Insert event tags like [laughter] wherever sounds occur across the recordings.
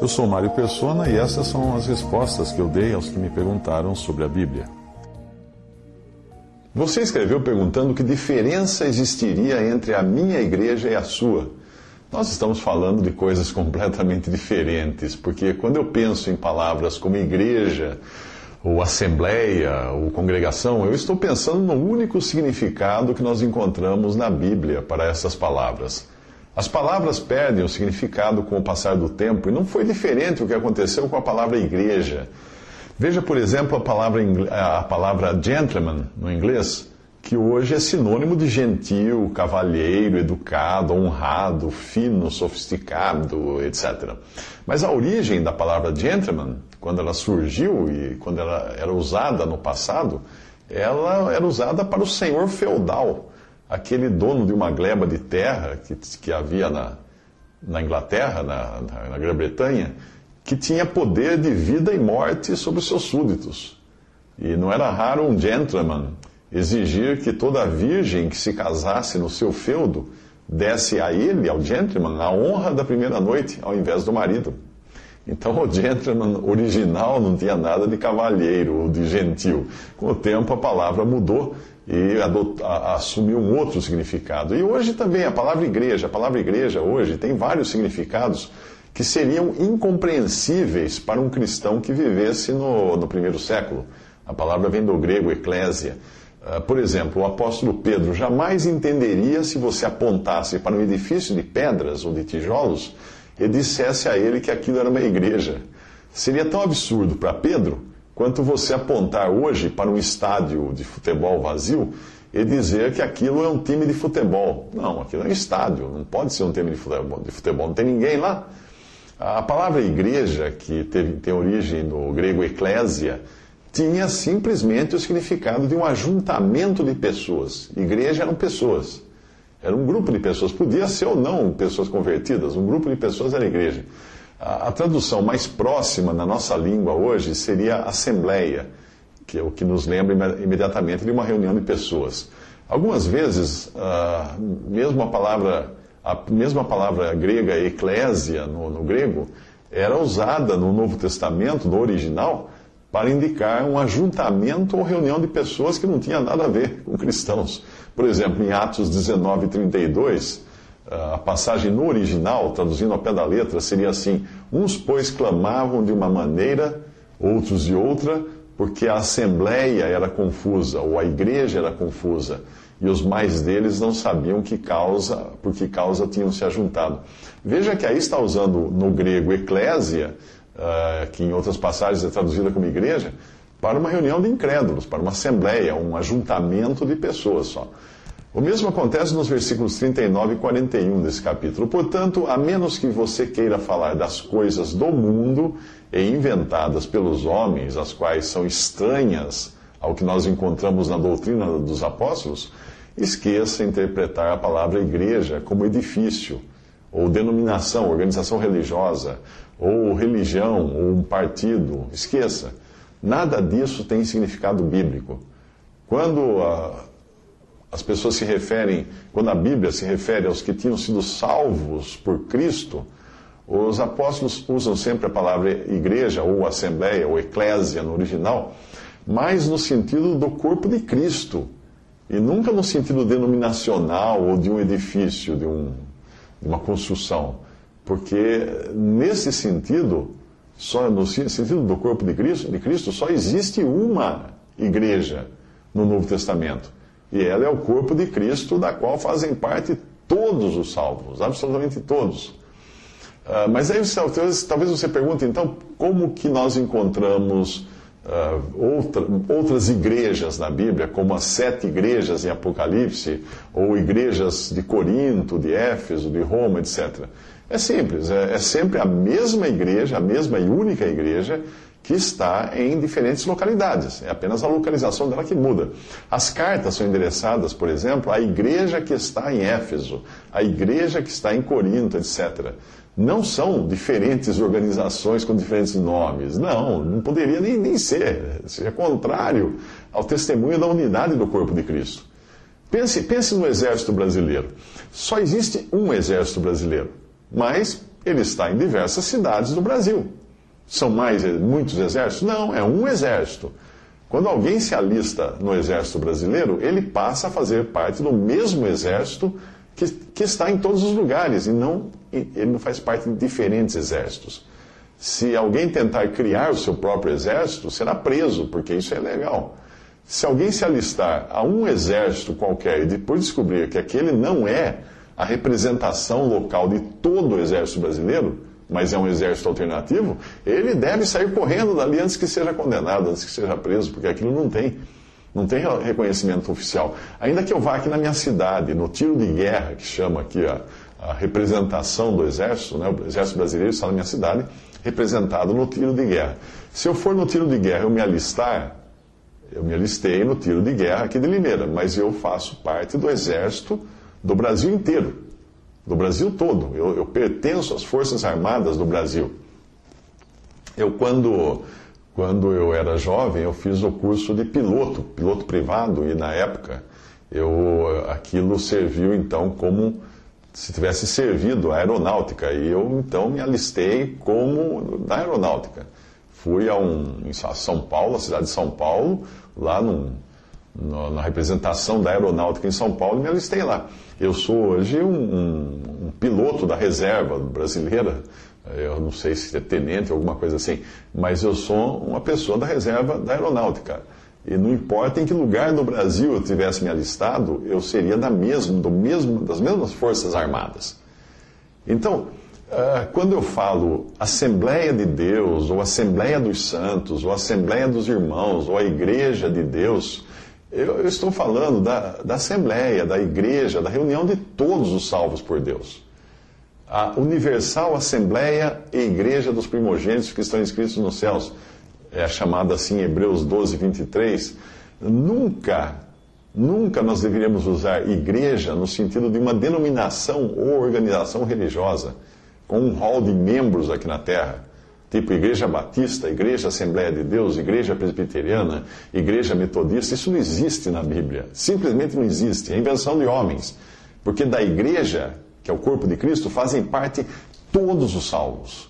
Eu sou Mário Persona e essas são as respostas que eu dei aos que me perguntaram sobre a Bíblia. Você escreveu perguntando que diferença existiria entre a minha igreja e a sua. Nós estamos falando de coisas [laughs] completamente diferentes, porque quando eu penso em palavras como igreja, ou assembleia, ou congregação, eu estou pensando no único significado que nós encontramos na Bíblia para essas palavras. As palavras perdem o significado com o passar do tempo e não foi diferente o que aconteceu com a palavra igreja. Veja, por exemplo, a palavra, a palavra gentleman no inglês, que hoje é sinônimo de gentil, cavalheiro, educado, honrado, fino, sofisticado, etc. Mas a origem da palavra gentleman, quando ela surgiu e quando ela era usada no passado, ela era usada para o senhor feudal, aquele dono de uma gleba de terra que, que havia na, na Inglaterra, na, na Grã-Bretanha, que tinha poder de vida e morte sobre os seus súditos. E não era raro um gentleman exigir que toda virgem que se casasse no seu feudo desse a ele, ao gentleman, a honra da primeira noite, ao invés do marido. Então o gentleman original não tinha nada de cavalheiro ou de gentil. Com o tempo a palavra mudou e adot, a, assumiu um outro significado. E hoje também a palavra igreja, a palavra igreja hoje tem vários significados que seriam incompreensíveis para um cristão que vivesse no, no primeiro século. A palavra vem do grego eclésia. Uh, por exemplo, o apóstolo Pedro jamais entenderia se você apontasse para um edifício de pedras ou de tijolos e dissesse a ele que aquilo era uma igreja. Seria tão absurdo para Pedro quanto você apontar hoje para um estádio de futebol vazio e dizer que aquilo é um time de futebol. Não, aquilo é um estádio, não pode ser um time de futebol, de futebol não tem ninguém lá. A palavra igreja, que teve, tem origem no grego eclésia, tinha simplesmente o significado de um ajuntamento de pessoas. Igreja eram pessoas. Era um grupo de pessoas. Podia ser ou não pessoas convertidas, um grupo de pessoas era igreja. A, a tradução mais próxima na nossa língua hoje seria assembleia, que é o que nos lembra imediatamente de uma reunião de pessoas. Algumas vezes, uh, mesmo a palavra a mesma palavra grega eclésia no, no grego era usada no Novo Testamento, no original, para indicar um ajuntamento ou reunião de pessoas que não tinha nada a ver com cristãos. Por exemplo, em Atos 19, 32, a passagem no original, traduzindo ao pé da letra, seria assim: Uns, pois, clamavam de uma maneira, outros de outra, porque a assembleia era confusa, ou a igreja era confusa e os mais deles não sabiam que causa, por que causa tinham se ajuntado. Veja que aí está usando no grego eclésia, uh, que em outras passagens é traduzida como igreja, para uma reunião de incrédulos, para uma assembleia, um ajuntamento de pessoas só. O mesmo acontece nos versículos 39 e 41 desse capítulo. Portanto, a menos que você queira falar das coisas do mundo e inventadas pelos homens, as quais são estranhas ao que nós encontramos na doutrina dos apóstolos, esqueça interpretar a palavra igreja como edifício, ou denominação, organização religiosa, ou religião, ou um partido. Esqueça. Nada disso tem significado bíblico. Quando a, as pessoas se referem, quando a Bíblia se refere aos que tinham sido salvos por Cristo, os apóstolos usam sempre a palavra igreja, ou assembleia, ou eclésia no original, mas no sentido do corpo de Cristo, e nunca no sentido denominacional ou de um edifício, de, um, de uma construção. Porque nesse sentido, só no sentido do corpo de Cristo, de Cristo, só existe uma igreja no Novo Testamento. E ela é o corpo de Cristo, da qual fazem parte todos os salvos, absolutamente todos. Uh, mas aí talvez, talvez você pergunte, então, como que nós encontramos uh, outra, outras igrejas na Bíblia, como as sete igrejas em Apocalipse, ou igrejas de Corinto, de Éfeso, de Roma, etc. É simples, é, é sempre a mesma igreja, a mesma e única igreja que está em diferentes localidades. É apenas a localização dela que muda. As cartas são endereçadas, por exemplo, à igreja que está em Éfeso, à igreja que está em Corinto, etc não são diferentes organizações com diferentes nomes. Não, não poderia nem, nem ser. Seria contrário ao testemunho da unidade do corpo de Cristo. Pense, pense no exército brasileiro. Só existe um exército brasileiro, mas ele está em diversas cidades do Brasil. São mais muitos exércitos? Não, é um exército. Quando alguém se alista no exército brasileiro, ele passa a fazer parte do mesmo exército que, que está em todos os lugares e não ele não faz parte de diferentes exércitos. Se alguém tentar criar o seu próprio exército, será preso, porque isso é legal. Se alguém se alistar a um exército qualquer e depois descobrir que aquele não é a representação local de todo o exército brasileiro, mas é um exército alternativo, ele deve sair correndo dali antes que seja condenado, antes que seja preso, porque aquilo não tem, não tem reconhecimento oficial. Ainda que eu vá aqui na minha cidade, no tiro de guerra, que chama aqui a, a representação do exército, né? o exército brasileiro está na minha cidade, representado no tiro de guerra. Se eu for no tiro de guerra eu me alistar, eu me alistei no tiro de guerra aqui de Limeira, mas eu faço parte do exército do Brasil inteiro, do Brasil todo. Eu, eu pertenço às Forças Armadas do Brasil. Eu, quando, quando eu era jovem, eu fiz o curso de piloto, piloto privado, e na época eu, aquilo serviu então como se tivesse servido a aeronáutica. E eu então me alistei como na aeronáutica. Fui a, um, a São Paulo, a cidade de São Paulo, lá num, na representação da aeronáutica em São Paulo, e me alistei lá. Eu sou hoje um, um, um piloto da reserva brasileira, eu não sei se é tenente alguma coisa assim, mas eu sou uma pessoa da reserva da aeronáutica. E não importa em que lugar do Brasil eu tivesse me alistado, eu seria da mesma, do mesmo, das mesmas Forças Armadas. Então, ah, quando eu falo Assembleia de Deus, ou Assembleia dos Santos, ou Assembleia dos Irmãos, ou a Igreja de Deus, eu, estou falando da, da Assembleia, da Igreja, da reunião de todos os salvos por Deus. A universal Assembleia e Igreja dos primogênitos que estão inscritos nos céus é chamada assim em Hebreus 12, 23, nunca, nunca nós deveríamos usar igreja no sentido de uma denominação ou organização religiosa, com um hall de membros aqui na Terra. Tipo Igreja Batista, Igreja Assembleia de Deus, Igreja Presbiteriana, Igreja Metodista, isso não existe na Bíblia. Simplesmente não existe. É invenção de homens. Porque da igreja, que é o corpo de Cristo, fazem parte todos os salvos.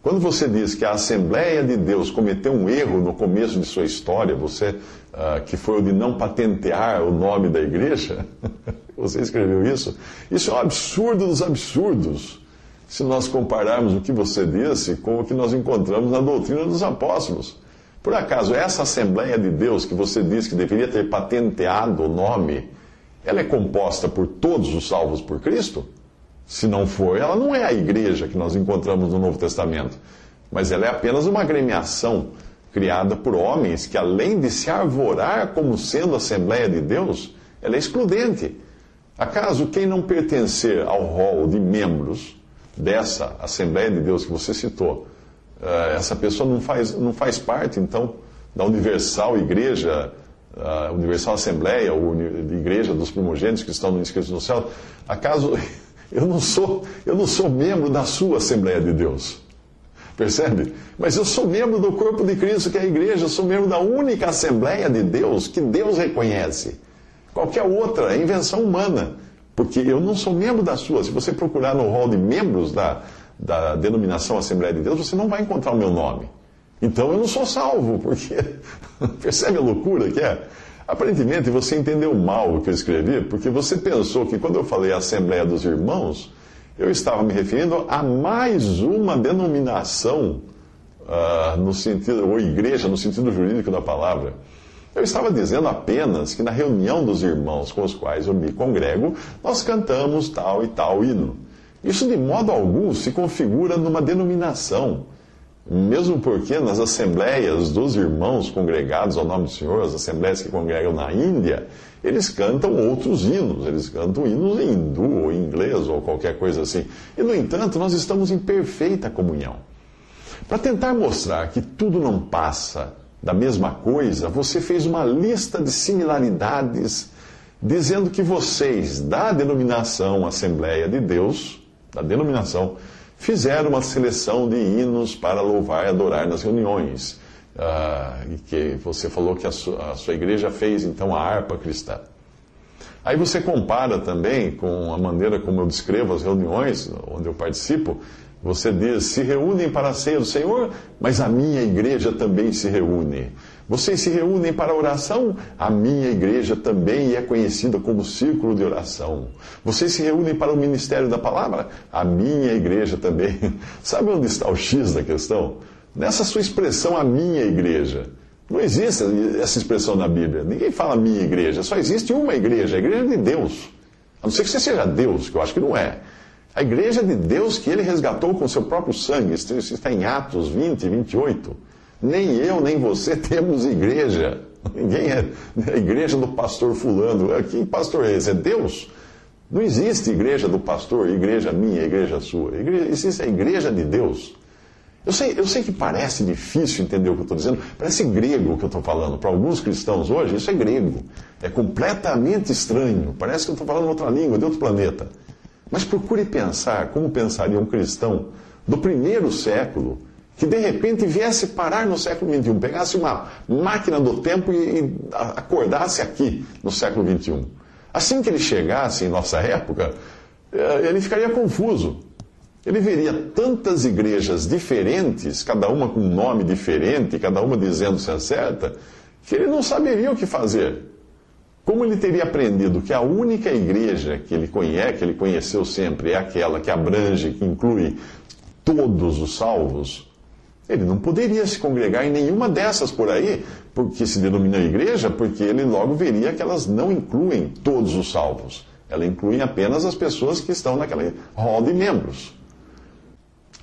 Quando você diz que a Assembleia de Deus cometeu um erro no começo de sua história, você uh, que foi o de não patentear o nome da igreja, [laughs] você escreveu isso, isso é um absurdo dos absurdos. Se nós compararmos o que você disse com o que nós encontramos na doutrina dos apóstolos. Por acaso, essa Assembleia de Deus que você diz que deveria ter patenteado o nome, ela é composta por todos os salvos por Cristo? Se não for, ela não é a igreja que nós encontramos no Novo Testamento, mas ela é apenas uma agremiação criada por homens que, além de se arvorar como sendo Assembleia de Deus, ela é excludente. Acaso quem não pertencer ao rol de membros dessa Assembleia de Deus que você citou, eh, essa pessoa não faz, não faz parte, então, da universal igreja, a universal Assembleia, ou igreja dos primogênitos que estão inscritos no céu? Acaso [laughs] eu não sou, eu não sou membro da sua Assembleia de Deus. Percebe? Mas eu sou membro do corpo de Cristo, que é a igreja, eu sou membro da única Assembleia de Deus que Deus reconhece. Qualquer outra é invenção humana, porque eu não sou membro da sua. Se você procurar no hall de membros da, da denominação Assembleia de Deus, você não vai encontrar o meu nome. Então eu não sou salvo, porque. [laughs] Percebe a loucura que é? Aparentemente você entendeu mal o que eu escrevi, porque você pensou que quando eu falei Assembleia dos Irmãos, eu estava me referindo a mais uma denominação, uh, no sentido, ou igreja no sentido jurídico da palavra. Eu estava dizendo apenas que na reunião dos irmãos com os quais eu me congrego, nós cantamos tal e tal hino. Isso de modo algum se configura numa denominação. Mesmo porque nas assembleias dos irmãos congregados ao nome do Senhor, as assembleias que congregam na Índia, eles cantam outros hinos, eles cantam hinos em hindu ou em inglês ou qualquer coisa assim. E, no entanto, nós estamos em perfeita comunhão. Para tentar mostrar que tudo não passa da mesma coisa, você fez uma lista de similaridades, dizendo que vocês, da denominação Assembleia de Deus, da denominação, fizeram uma seleção de hinos para louvar e adorar nas reuniões. Uh, e que você falou que a sua, a sua igreja fez então a harpa cristã. Aí você compara também com a maneira como eu descrevo as reuniões onde eu participo, Você diz, se reúnem para a ceia do Senhor, mas a minha igreja também se reúne. Vocês se reúnem para a oração? A minha igreja também é conhecida como círculo de oração. Vocês se reúnem para o ministério da palavra? A minha igreja também. [laughs] Sabe onde está o X da questão? Nessa sua expressão, a minha igreja. Não existe essa expressão na Bíblia. Ninguém fala minha igreja. Só existe uma igreja, a igreja de Deus. A não ser que você seja Deus, que eu acho que não é. A igreja de Deus que ele resgatou com seu próprio sangue. Isso está em Atos 20, 28. Nem eu, nem você [laughs] temos igreja. Ninguém é a igreja do pastor fulano. Que pastor é esse? É Deus? Não existe igreja do pastor, igreja minha, igreja sua. Igreja, existe a igreja de Deus. Eu sei, eu sei que parece difícil entender o que eu estou dizendo, parece grego o que eu estou falando. Para alguns cristãos hoje, isso é grego. É completamente estranho. Parece que eu estou falando outra língua, de outro planeta. Mas procure pensar como pensaria um cristão do primeiro século que de repente viesse parar no século XXI, pegasse uma máquina do tempo e acordasse aqui no século XXI. Assim que ele chegasse em nossa época, eh, ele ficaria confuso. Ele veria tantas igrejas diferentes, cada uma com um nome diferente, cada uma dizendo se certa, que ele não saberia o que fazer. Como ele teria aprendido que a única igreja que ele conhece, que ele conheceu sempre, é aquela que abrange, que inclui todos os salvos, ele não poderia se congregar em nenhuma dessas por aí, porque se denomina igreja, porque ele logo veria que elas não incluem todos os salvos. Ela inclui apenas as pessoas que estão naquela roda de membros.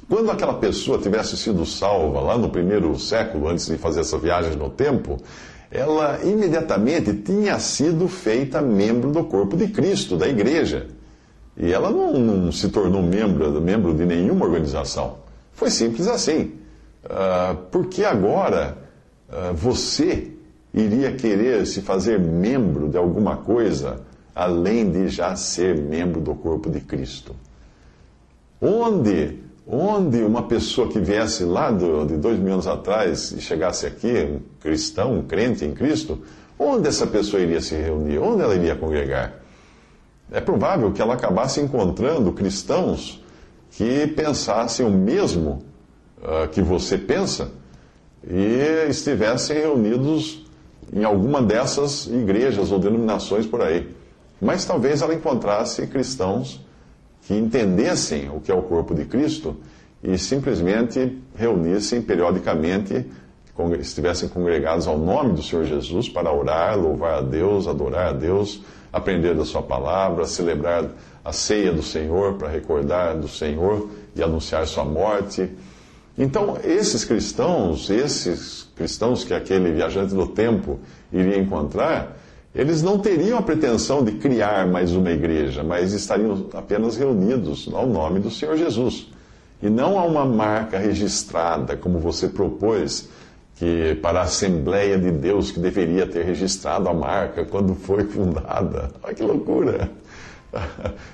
Quando aquela pessoa tivesse sido salva lá no primeiro século, antes de fazer essa viagem no tempo, ela imediatamente tinha sido feita membro do corpo de Cristo, da igreja. E ela não, não se tornou membro, membro de nenhuma organização. Foi simples assim. Uh, porque agora uh, você iria querer se fazer membro de alguma coisa além de já ser membro do corpo de Cristo? Onde, onde uma pessoa que viesse lá do, de dois mil anos atrás e chegasse aqui, um cristão, um crente em Cristo, onde essa pessoa iria se reunir? Onde ela iria congregar? É provável que ela acabasse encontrando cristãos que pensassem o mesmo uh, que você pensa e estivessem reunidos em alguma dessas igrejas ou denominações por aí. Mas talvez ela encontrasse cristãos que entendessem o que é o corpo de Cristo e simplesmente reunissem periodicamente, estivessem congregados ao nome do Senhor Jesus para orar, louvar a Deus, adorar a Deus, aprender da Sua palavra, celebrar a ceia do Senhor para recordar do Senhor e anunciar Sua morte. Então, esses cristãos, esses cristãos que aquele viajante do tempo iria encontrar, eles não teriam a pretensão de criar mais uma igreja, mas estariam apenas reunidos ao nome do Senhor Jesus. E não a uma marca registrada, como você propôs, que para a Assembleia de Deus que deveria ter registrado a marca quando foi [laughs] fundada. Olha que loucura!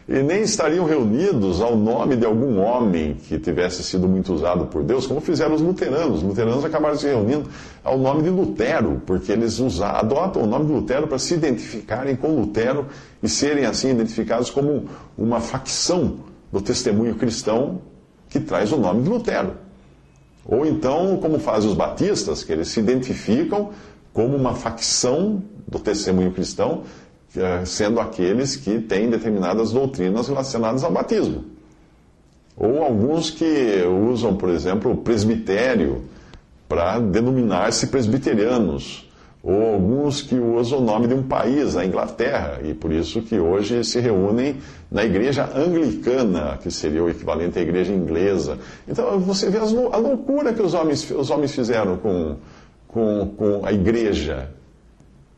E nem estariam reunidos ao nome de algum homem que tivesse sido muito usado por Deus, como fizeram os luteranos. Os luteranos acabaram se reunindo ao nome de Lutero, porque eles usaram, adotam o nome de Lutero para se identificarem com Lutero e serem assim identificados como uma facção do testemunho cristão que traz o nome de Lutero. Ou então, como fazem os batistas, que eles se identificam como uma facção do testemunho cristão sendo aqueles que têm determinadas doutrinas relacionadas ao batismo. Ou alguns que usam, por exemplo, o presbitério para denominar-se presbiterianos. Ou alguns que usam o nome de um país, a Inglaterra, e por isso que hoje se reúnem na igreja anglicana, que seria o equivalente à igreja inglesa. Então você vê a loucura que os homens, os homens fizeram com, com, com a igreja.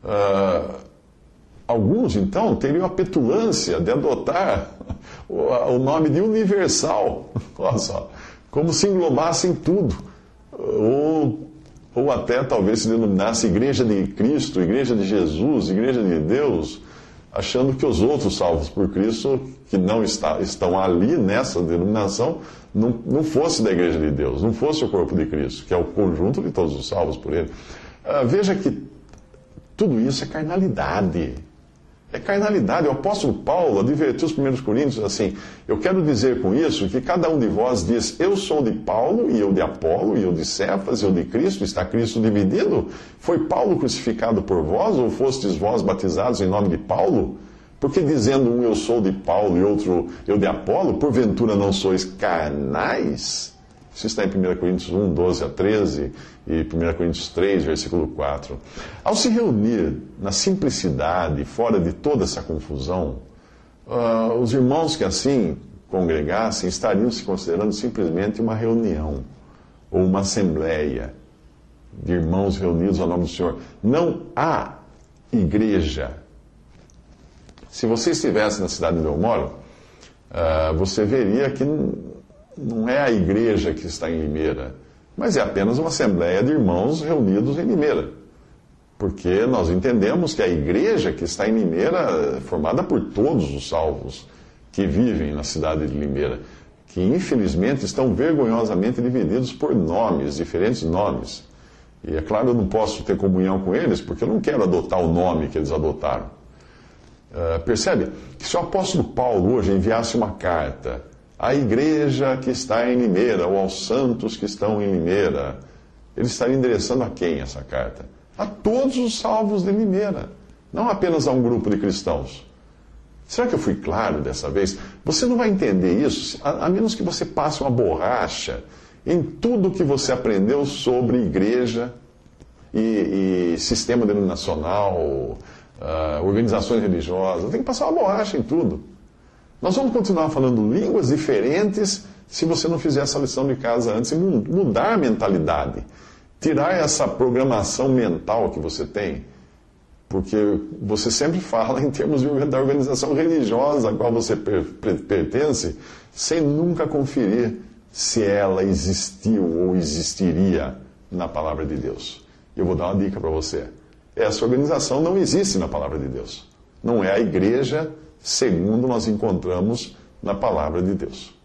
Uh, Alguns, então, teriam a petulância de adotar o nome de universal, [laughs] olha só, como se englobassem tudo. Ou, ou até talvez se denominasse Igreja de Cristo, Igreja de Jesus, Igreja de Deus, achando que os outros salvos por Cristo, que não está, estão ali nessa denominação, não, não fosse da Igreja de Deus, não fosse o corpo de Cristo, que é o conjunto de todos os salvos por Ele. Ah, veja que tudo isso é carnalidade É carnalidade. O apóstolo Paulo advertiu os primeiros coríntios assim: Eu quero dizer com isso que cada um de vós diz, Eu sou de Paulo, e eu de Apolo, e eu de Cefas, e eu de Cristo. Está Cristo dividido? Foi Paulo crucificado por vós, ou fostes vós batizados em nome de Paulo? Porque dizendo um eu sou de Paulo e outro eu de Apolo, porventura não sois carnais? Isso está em 1 Coríntios 1, 12 a 13 e 1 Coríntios 3, versículo 4. Ao se reunir na simplicidade, fora de toda essa confusão, uh, os irmãos que assim congregassem estariam se considerando simplesmente uma reunião ou uma assembleia de irmãos reunidos ao nome do Senhor. Não há igreja. Se você estivesse na cidade onde eu moro, uh, você veria que não é a igreja que está em Limeira, mas é apenas uma assembleia de irmãos reunidos em Limeira. Porque nós entendemos que a igreja que está em Limeira é formada por todos os salvos que vivem na cidade de Limeira, que infelizmente estão vergonhosamente divididos por nomes, diferentes nomes. E é claro, eu não posso ter comunhão com eles porque eu não quero adotar o nome que eles adotaram. Uh, percebe? Que se o apóstolo Paulo hoje enviasse uma carta à igreja que está em Limeira, ou aos santos que estão em Limeira. Ele estaria endereçando a quem essa carta? A todos os salvos de Limeira, não apenas a um grupo de cristãos. Será que eu fui claro dessa vez? Você não vai entender isso a, menos que você passe uma borracha em tudo que você aprendeu sobre igreja e, e sistema denominacional, uh, organizações religiosas. Tem que passar uma borracha em tudo. Nós vamos continuar falando línguas diferentes se você não fizer essa lição de casa antes e mudar a mentalidade. Tirar essa programação mental que você tem. Porque você sempre [laughs] fala em termos da organização religiosa a qual você pertence, sem nunca conferir se ela existiu ou existiria na palavra de Deus. Eu vou dar uma dica para você. Essa organização não existe na palavra de Deus. Não é a igreja segundo nós encontramos na palavra de Deus.